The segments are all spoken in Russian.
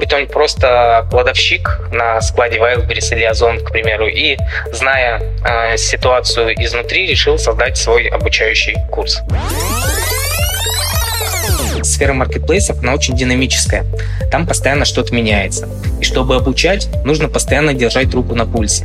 быть, он просто кладовщик на складе Wildberries или Озон, к примеру, и, зная э, ситуацию изнутри, решил создать свой обучающий курс. Сфера маркетплейсов, она очень динамическая. Там постоянно что-то меняется. И чтобы обучать, нужно постоянно держать руку на пульсе.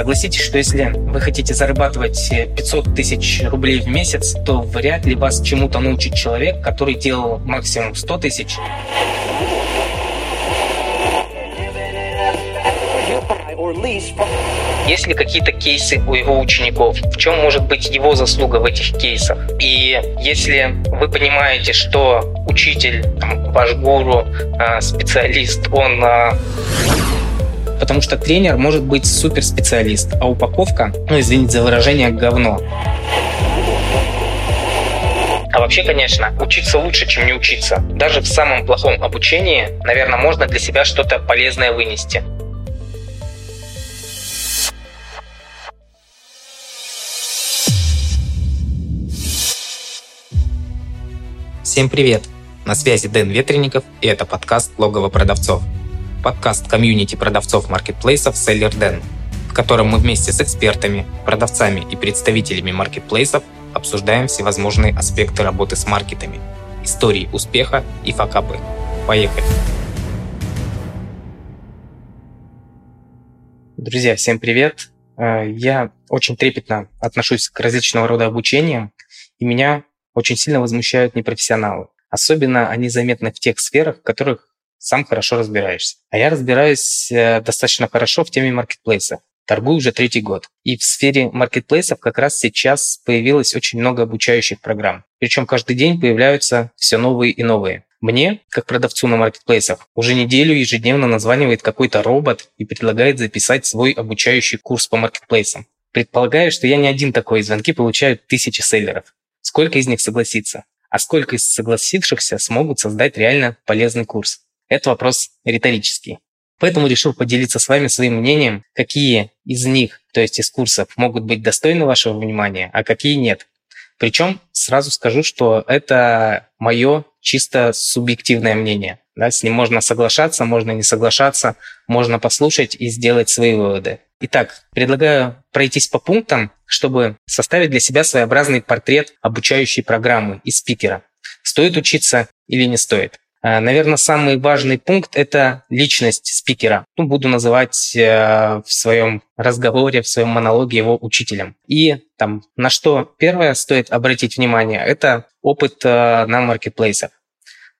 Согласитесь, что если вы хотите зарабатывать 500 тысяч рублей в месяц, то вряд ли вас чему-то научит человек, который делал максимум 100 тысяч. Есть ли какие-то кейсы у его учеников? В чем может быть его заслуга в этих кейсах? И если вы понимаете, что учитель, там, ваш гуру, а, специалист, он а, потому что тренер может быть суперспециалист, а упаковка, ну извините за выражение, говно. А вообще, конечно, учиться лучше, чем не учиться. Даже в самом плохом обучении, наверное, можно для себя что-то полезное вынести. Всем привет! На связи Дэн Ветренников, и это подкаст «Логово продавцов» подкаст комьюнити продавцов маркетплейсов Seller Den, в котором мы вместе с экспертами, продавцами и представителями маркетплейсов обсуждаем всевозможные аспекты работы с маркетами, истории успеха и факапы. Поехали! Друзья, всем привет! Э, я очень трепетно отношусь к различного рода обучениям, и меня очень сильно возмущают непрофессионалы. Особенно они заметны в тех сферах, в которых сам хорошо разбираешься. А я разбираюсь э, достаточно хорошо в теме маркетплейса. Торгую уже третий год. И в сфере маркетплейсов как раз сейчас появилось очень много обучающих программ. Причем каждый день появляются все новые и новые. Мне, как продавцу на маркетплейсах, уже неделю ежедневно названивает какой-то робот и предлагает записать свой обучающий курс по маркетплейсам. Предполагаю, что я не один такой, звонки получают тысячи селлеров. Сколько из них согласится? А сколько из согласившихся смогут создать реально полезный курс? Это вопрос риторический. Поэтому решил поделиться с вами своим мнением, какие из них, то есть из курсов, могут быть достойны вашего внимания, а какие нет. Причем сразу скажу, что это мое чисто субъективное мнение. Да, с ним можно соглашаться, можно не соглашаться, можно послушать и сделать свои выводы. Итак, предлагаю пройтись по пунктам, чтобы составить для себя своеобразный портрет обучающей программы и спикера. Стоит учиться или не стоит? Э, Наверное, самый важный пункт – это личность спикера. Ну, буду называть э, в своем разговоре, в своем монологе его учителем. И там, на что первое стоит обратить внимание – это опыт э, на маркетплейсах.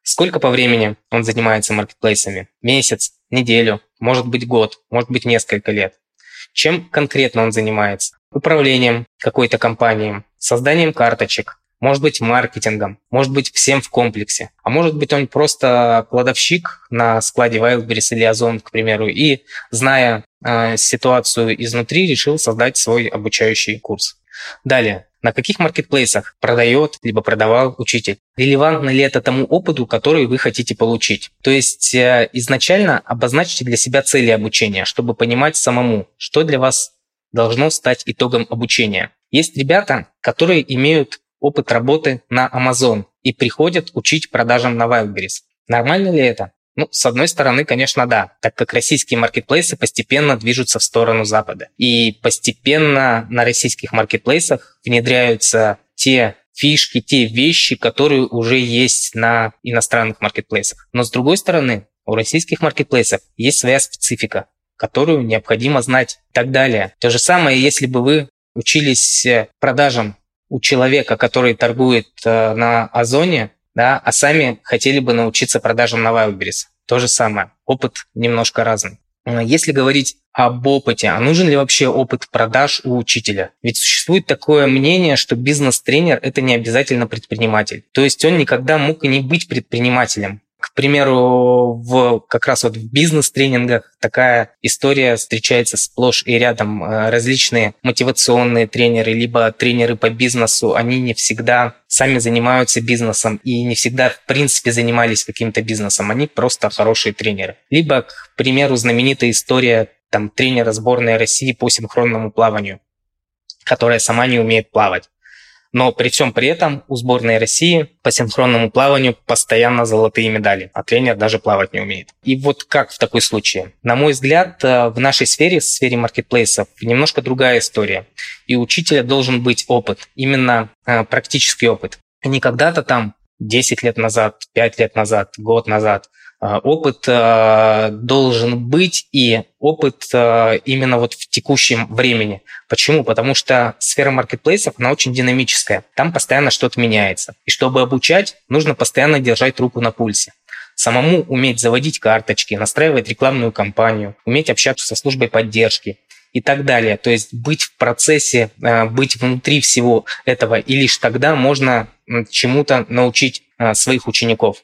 Сколько по времени он занимается маркетплейсами? Месяц, неделю, может быть год, может быть несколько лет. Чем конкретно он занимается? Управлением какой-то компанией, созданием карточек, может быть маркетингом, может быть всем в комплексе, а может быть он просто кладовщик на складе Wildberries или Озон, к примеру, и, зная э, ситуацию изнутри, решил создать свой обучающий курс. Далее, на каких маркетплейсах продает либо продавал учитель. Релевантно ли это тому опыту, который вы хотите получить? То есть э, изначально обозначьте для себя цели обучения, чтобы понимать самому, что для вас должно стать итогом обучения. Есть ребята, которые имеют опыт работы на Amazon и приходят учить продажам на Wildberries. Нормально ли это? Ну, с одной стороны, конечно, да, так как российские маркетплейсы постепенно движутся в сторону Запада. И постепенно на российских маркетплейсах внедряются те фишки, те вещи, которые уже есть на иностранных маркетплейсах. Но с другой стороны, у российских маркетплейсов есть своя специфика, которую необходимо знать и так далее. То же самое, если бы вы учились продажам у человека, который торгует э, на Озоне, да, а сами хотели бы научиться продажам на Wildberries. То же самое. Опыт немножко разный. Э, если говорить об опыте, а нужен ли вообще опыт продаж у учителя? Ведь существует такое мнение, что бизнес-тренер – это не обязательно предприниматель. То есть он никогда мог и не быть предпринимателем. К примеру, в, как раз вот в бизнес-тренингах такая история встречается сплошь и рядом. Э, различные мотивационные тренеры, либо тренеры по бизнесу, они не всегда сами занимаются бизнесом и не всегда, в принципе, занимались каким-то бизнесом. Они просто хорошие тренеры. Либо, к примеру, знаменитая история там, тренера сборной России по синхронному плаванию, которая сама не умеет плавать. Но при всем при этом у сборной России по синхронному плаванию постоянно золотые медали, а тренер даже плавать не умеет. И вот как в такой случае? На мой взгляд, э, в нашей сфере, в сфере маркетплейсов, немножко другая история. И у учителя должен быть опыт, именно э, практический опыт. Не когда-то там 10 лет назад, 5 лет назад, год назад – опыт а, должен быть и опыт а, именно вот в текущем времени. Почему? Потому что сфера маркетплейсов, она очень динамическая. Там постоянно что-то меняется. И чтобы обучать, нужно постоянно держать руку на пульсе. Самому уметь заводить карточки, настраивать рекламную кампанию, уметь общаться со службой поддержки и так далее. То есть быть в процессе, быть внутри всего этого, и лишь тогда можно чему-то научить своих учеников.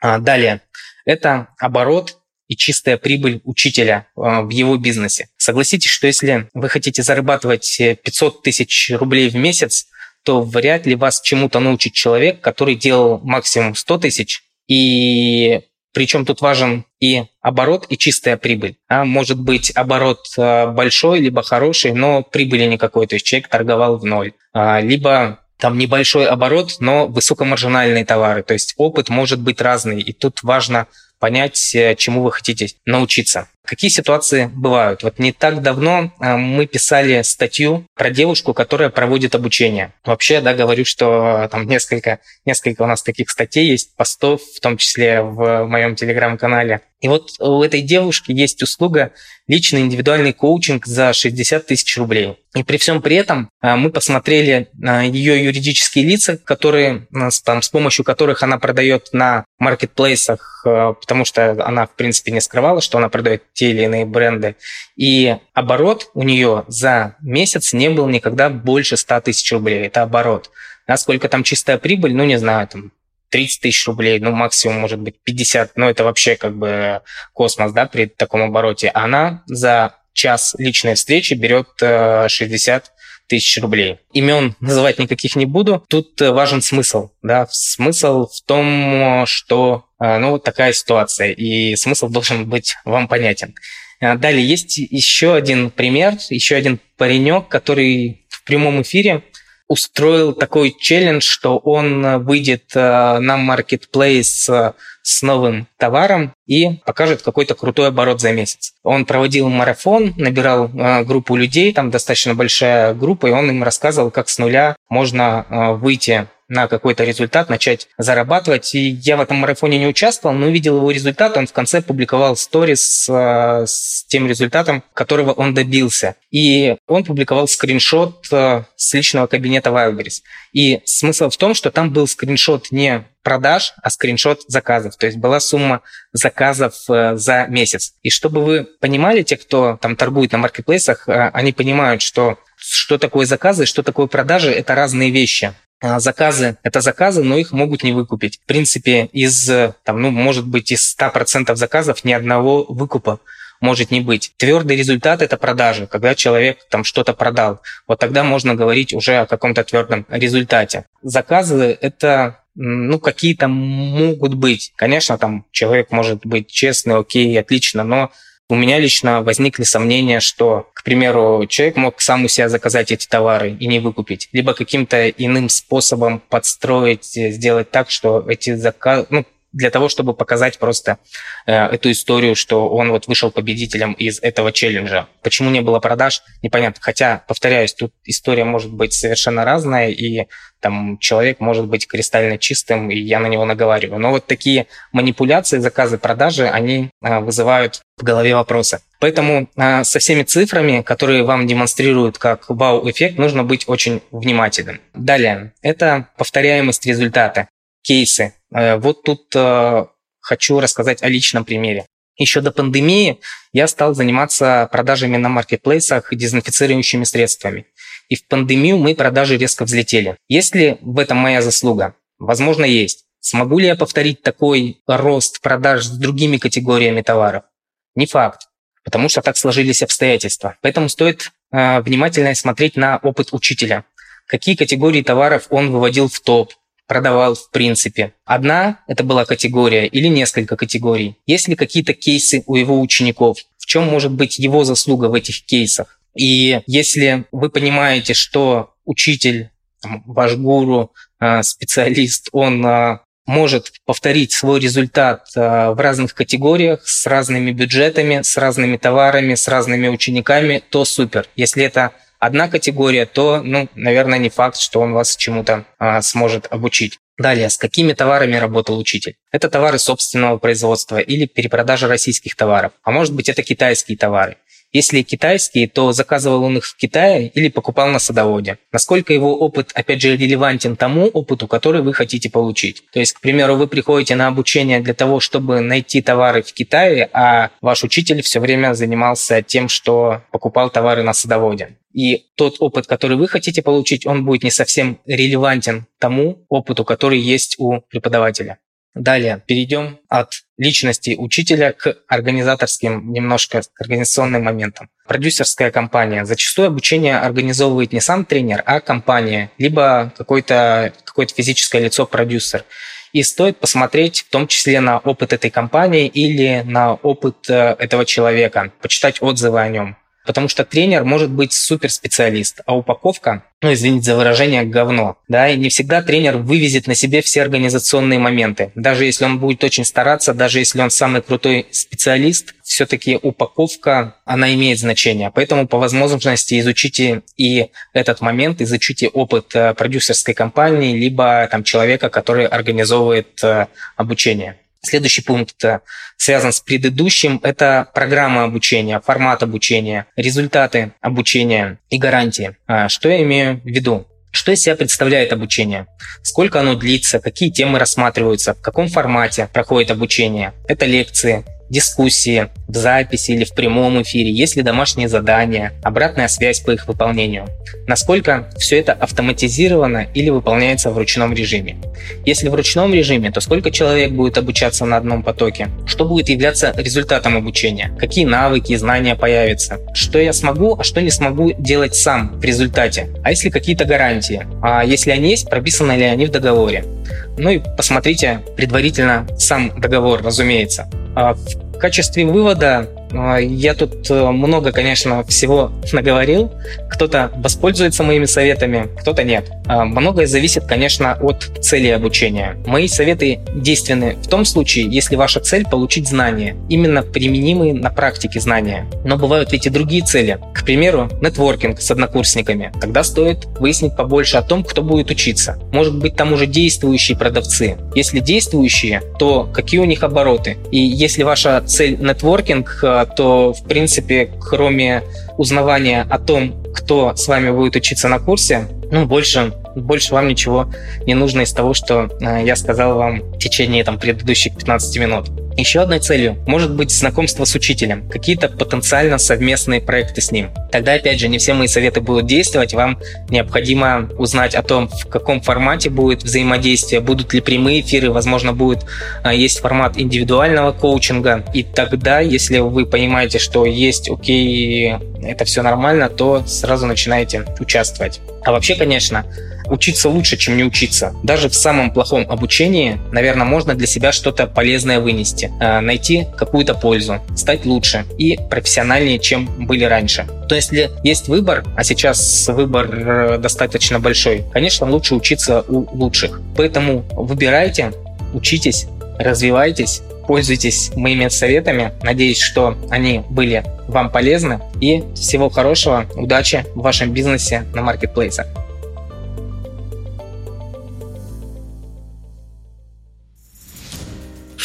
Далее, это оборот и чистая прибыль учителя а, в его бизнесе. Согласитесь, что если вы хотите зарабатывать 500 тысяч рублей в месяц, то вряд ли вас чему-то научит человек, который делал максимум 100 тысяч, и причем тут важен и оборот, и чистая прибыль. А может быть оборот а, большой, либо хороший, но прибыли никакой, то есть человек торговал в ноль. А, либо там небольшой оборот, но высокомаржинальные товары. То есть опыт может быть разный, и тут важно понять, э, чему вы хотите научиться. Какие ситуации бывают? Вот не так давно э, мы писали статью про девушку, которая проводит обучение. Вообще, да, говорю, что э, там несколько, несколько у нас таких статей есть, постов, в том числе в моем телеграм-канале. И вот у этой девушки есть услуга личный индивидуальный коучинг за 60 тысяч рублей. И при всем при этом мы посмотрели ее юридические лица, которые, там, с помощью которых она продает на маркетплейсах, потому что она, в принципе, не скрывала, что она продает те или иные бренды. И оборот у нее за месяц не был никогда больше 100 тысяч рублей. Это оборот. Насколько там чистая прибыль, ну, не знаю, там 30 тысяч рублей, ну, максимум, может быть, 50, ну, это вообще как бы космос, да, при таком обороте. Она за час личной встречи берет 60 э, тысяч рублей. Имен называть никаких не буду. Тут э, важен смысл. Да? Смысл в том, что э, ну, вот такая ситуация, и смысл должен быть вам понятен. Далее есть еще один пример, еще один паренек, который в прямом эфире устроил такой челлендж, что он выйдет э, на маркетплейс э, с новым товаром и покажет какой-то крутой оборот за месяц. Он проводил марафон, набирал э, группу людей, там достаточно большая группа, и он им рассказывал, как с нуля можно выйти на какой-то результат, начать зарабатывать. И я в этом марафоне не участвовал, но видел его результат. Он в конце публиковал сторис э, с тем результатом, которого он добился. И он публиковал скриншот э, с личного кабинета Wildberries. И смысл в том, что там был скриншот не продаж, а скриншот заказов. То есть была сумма заказов э, за месяц. И чтобы вы понимали, те, кто там торгует на маркетплейсах, они понимают, что что такое заказы, что такое продажи, это разные вещи. А, заказы – это заказы, но их могут не выкупить. В принципе, из, там, ну, может быть, из 100% заказов ни одного выкупа может не быть. Твердый результат – это продажи, когда человек там что-то продал. Вот тогда можно говорить уже о каком-то твердом результате. Заказы – это ну, какие-то могут быть. Конечно, там человек может быть честный, окей, отлично, но у меня лично возникли сомнения, что, к примеру, человек мог сам у себя заказать эти товары и не выкупить, либо каким-то иным способом подстроить, э, сделать так, что эти заказы, ну, для того, чтобы показать просто э, эту историю, что он вот вышел победителем из этого челленджа. Почему не было продаж, непонятно. Хотя, повторяюсь, тут история может быть совершенно разная, и там человек может быть кристально чистым, и я на него наговариваю. Но вот такие манипуляции, заказы, продажи, они э, вызывают в голове вопросы. Поэтому э, со всеми цифрами, которые вам демонстрируют как вау-эффект, нужно быть очень внимательным. Далее, это повторяемость результата кейсы. Э, вот тут э, хочу рассказать о личном примере. Еще до пандемии я стал заниматься продажами на маркетплейсах дезинфицирующими средствами. И в пандемию мы продажи резко взлетели. Есть ли в этом моя заслуга? Возможно, есть. Смогу ли я повторить такой рост продаж с другими категориями товаров? Не факт, потому что так сложились обстоятельства. Поэтому стоит э, внимательно смотреть на опыт учителя. Какие категории товаров он выводил в топ, продавал в принципе. Одна это была категория или несколько категорий. Есть ли какие-то кейсы у его учеников? В чем может быть его заслуга в этих кейсах? И если вы понимаете, что учитель ваш гуру, э, специалист, он э, может повторить свой результат в разных категориях, с разными бюджетами, с разными товарами, с разными учениками, то супер. Если это одна категория, то, ну, наверное, не факт, что он вас чему-то а, сможет обучить. Далее, с какими товарами работал учитель? Это товары собственного производства или перепродажа российских товаров, а может быть это китайские товары. Если китайские, то заказывал он их в Китае или покупал на садоводе. Насколько его опыт, опять же, релевантен тому опыту, который вы хотите получить. То есть, к примеру, вы приходите на обучение для того, чтобы найти товары в Китае, а ваш учитель все время занимался тем, что покупал товары на садоводе. И тот опыт, который вы хотите получить, он будет не совсем релевантен тому опыту, который есть у преподавателя. Далее перейдем от личности учителя к организаторским, немножко организационным моментам. Продюсерская компания. Зачастую обучение организовывает не сам тренер, а компания, либо какое-то какое физическое лицо продюсер. И стоит посмотреть в том числе на опыт этой компании или на опыт э, этого человека, почитать отзывы о нем. Потому что тренер может быть суперспециалист, а упаковка, ну, извините за выражение, говно. Да, и не всегда тренер вывезет на себе все организационные моменты. Даже если он будет очень стараться, даже если он самый крутой специалист, все-таки упаковка, она имеет значение. Поэтому по возможности изучите и этот момент, изучите опыт э, продюсерской компании, либо там человека, который организовывает э, обучение. Следующий пункт э, связан с предыдущим. Это программа обучения, формат обучения, результаты обучения и гарантии. А, что я имею в виду? Что из себя представляет обучение? Сколько оно длится? Какие темы рассматриваются? В каком формате проходит обучение? Это лекции, дискуссии в записи или в прямом эфире, есть ли домашние задания, обратная связь по их выполнению, насколько все это автоматизировано или выполняется в ручном режиме. Если в ручном режиме, то сколько человек будет обучаться на одном потоке, что будет являться результатом обучения, какие навыки и знания появятся, что я смогу, а что не смогу делать сам в результате, а если какие-то гарантии, а если они есть, прописаны ли они в договоре. Ну и посмотрите предварительно сам договор, разумеется. А в качестве вывода я тут э, много, конечно, всего наговорил. Кто-то воспользуется моими советами, кто-то нет. А, многое зависит, конечно, от цели обучения. Мои советы действенны в том случае, если ваша цель – получить знания, именно применимые на практике знания. Но бывают ведь и другие цели. К примеру, нетворкинг с однокурсниками. Тогда стоит выяснить побольше о том, кто будет учиться. Может быть, там уже действующие продавцы. Если действующие, то какие у них обороты? И если ваша цель нетворкинг, то, в принципе, кроме узнавания о том, кто с вами будет учиться на курсе, ну, больше, больше вам ничего не нужно из того, что э, я сказал вам в течение там, предыдущих 15 минут. Еще одной целью может быть знакомство с учителем, какие-то потенциально совместные проекты с ним. Тогда, опять же, не все мои советы будут действовать, вам необходимо узнать о том, в каком формате будет взаимодействие, будут ли прямые эфиры, возможно, будет а, есть формат индивидуального коучинга. И тогда, если вы понимаете, что есть, окей, это все нормально, то сразу начинаете участвовать. А вообще, конечно, учиться лучше, чем не учиться. Даже в самом плохом обучении, наверное, можно для себя что-то полезное вынести, э, найти какую-то пользу, стать лучше и профессиональнее, чем были раньше. То есть, если есть выбор, а сейчас выбор э, достаточно большой, конечно, лучше учиться у лучших. Поэтому выбирайте, учитесь, развивайтесь, пользуйтесь моими советами. Надеюсь, что они были вам полезны. И всего хорошего, удачи в вашем бизнесе на маркетплейсах.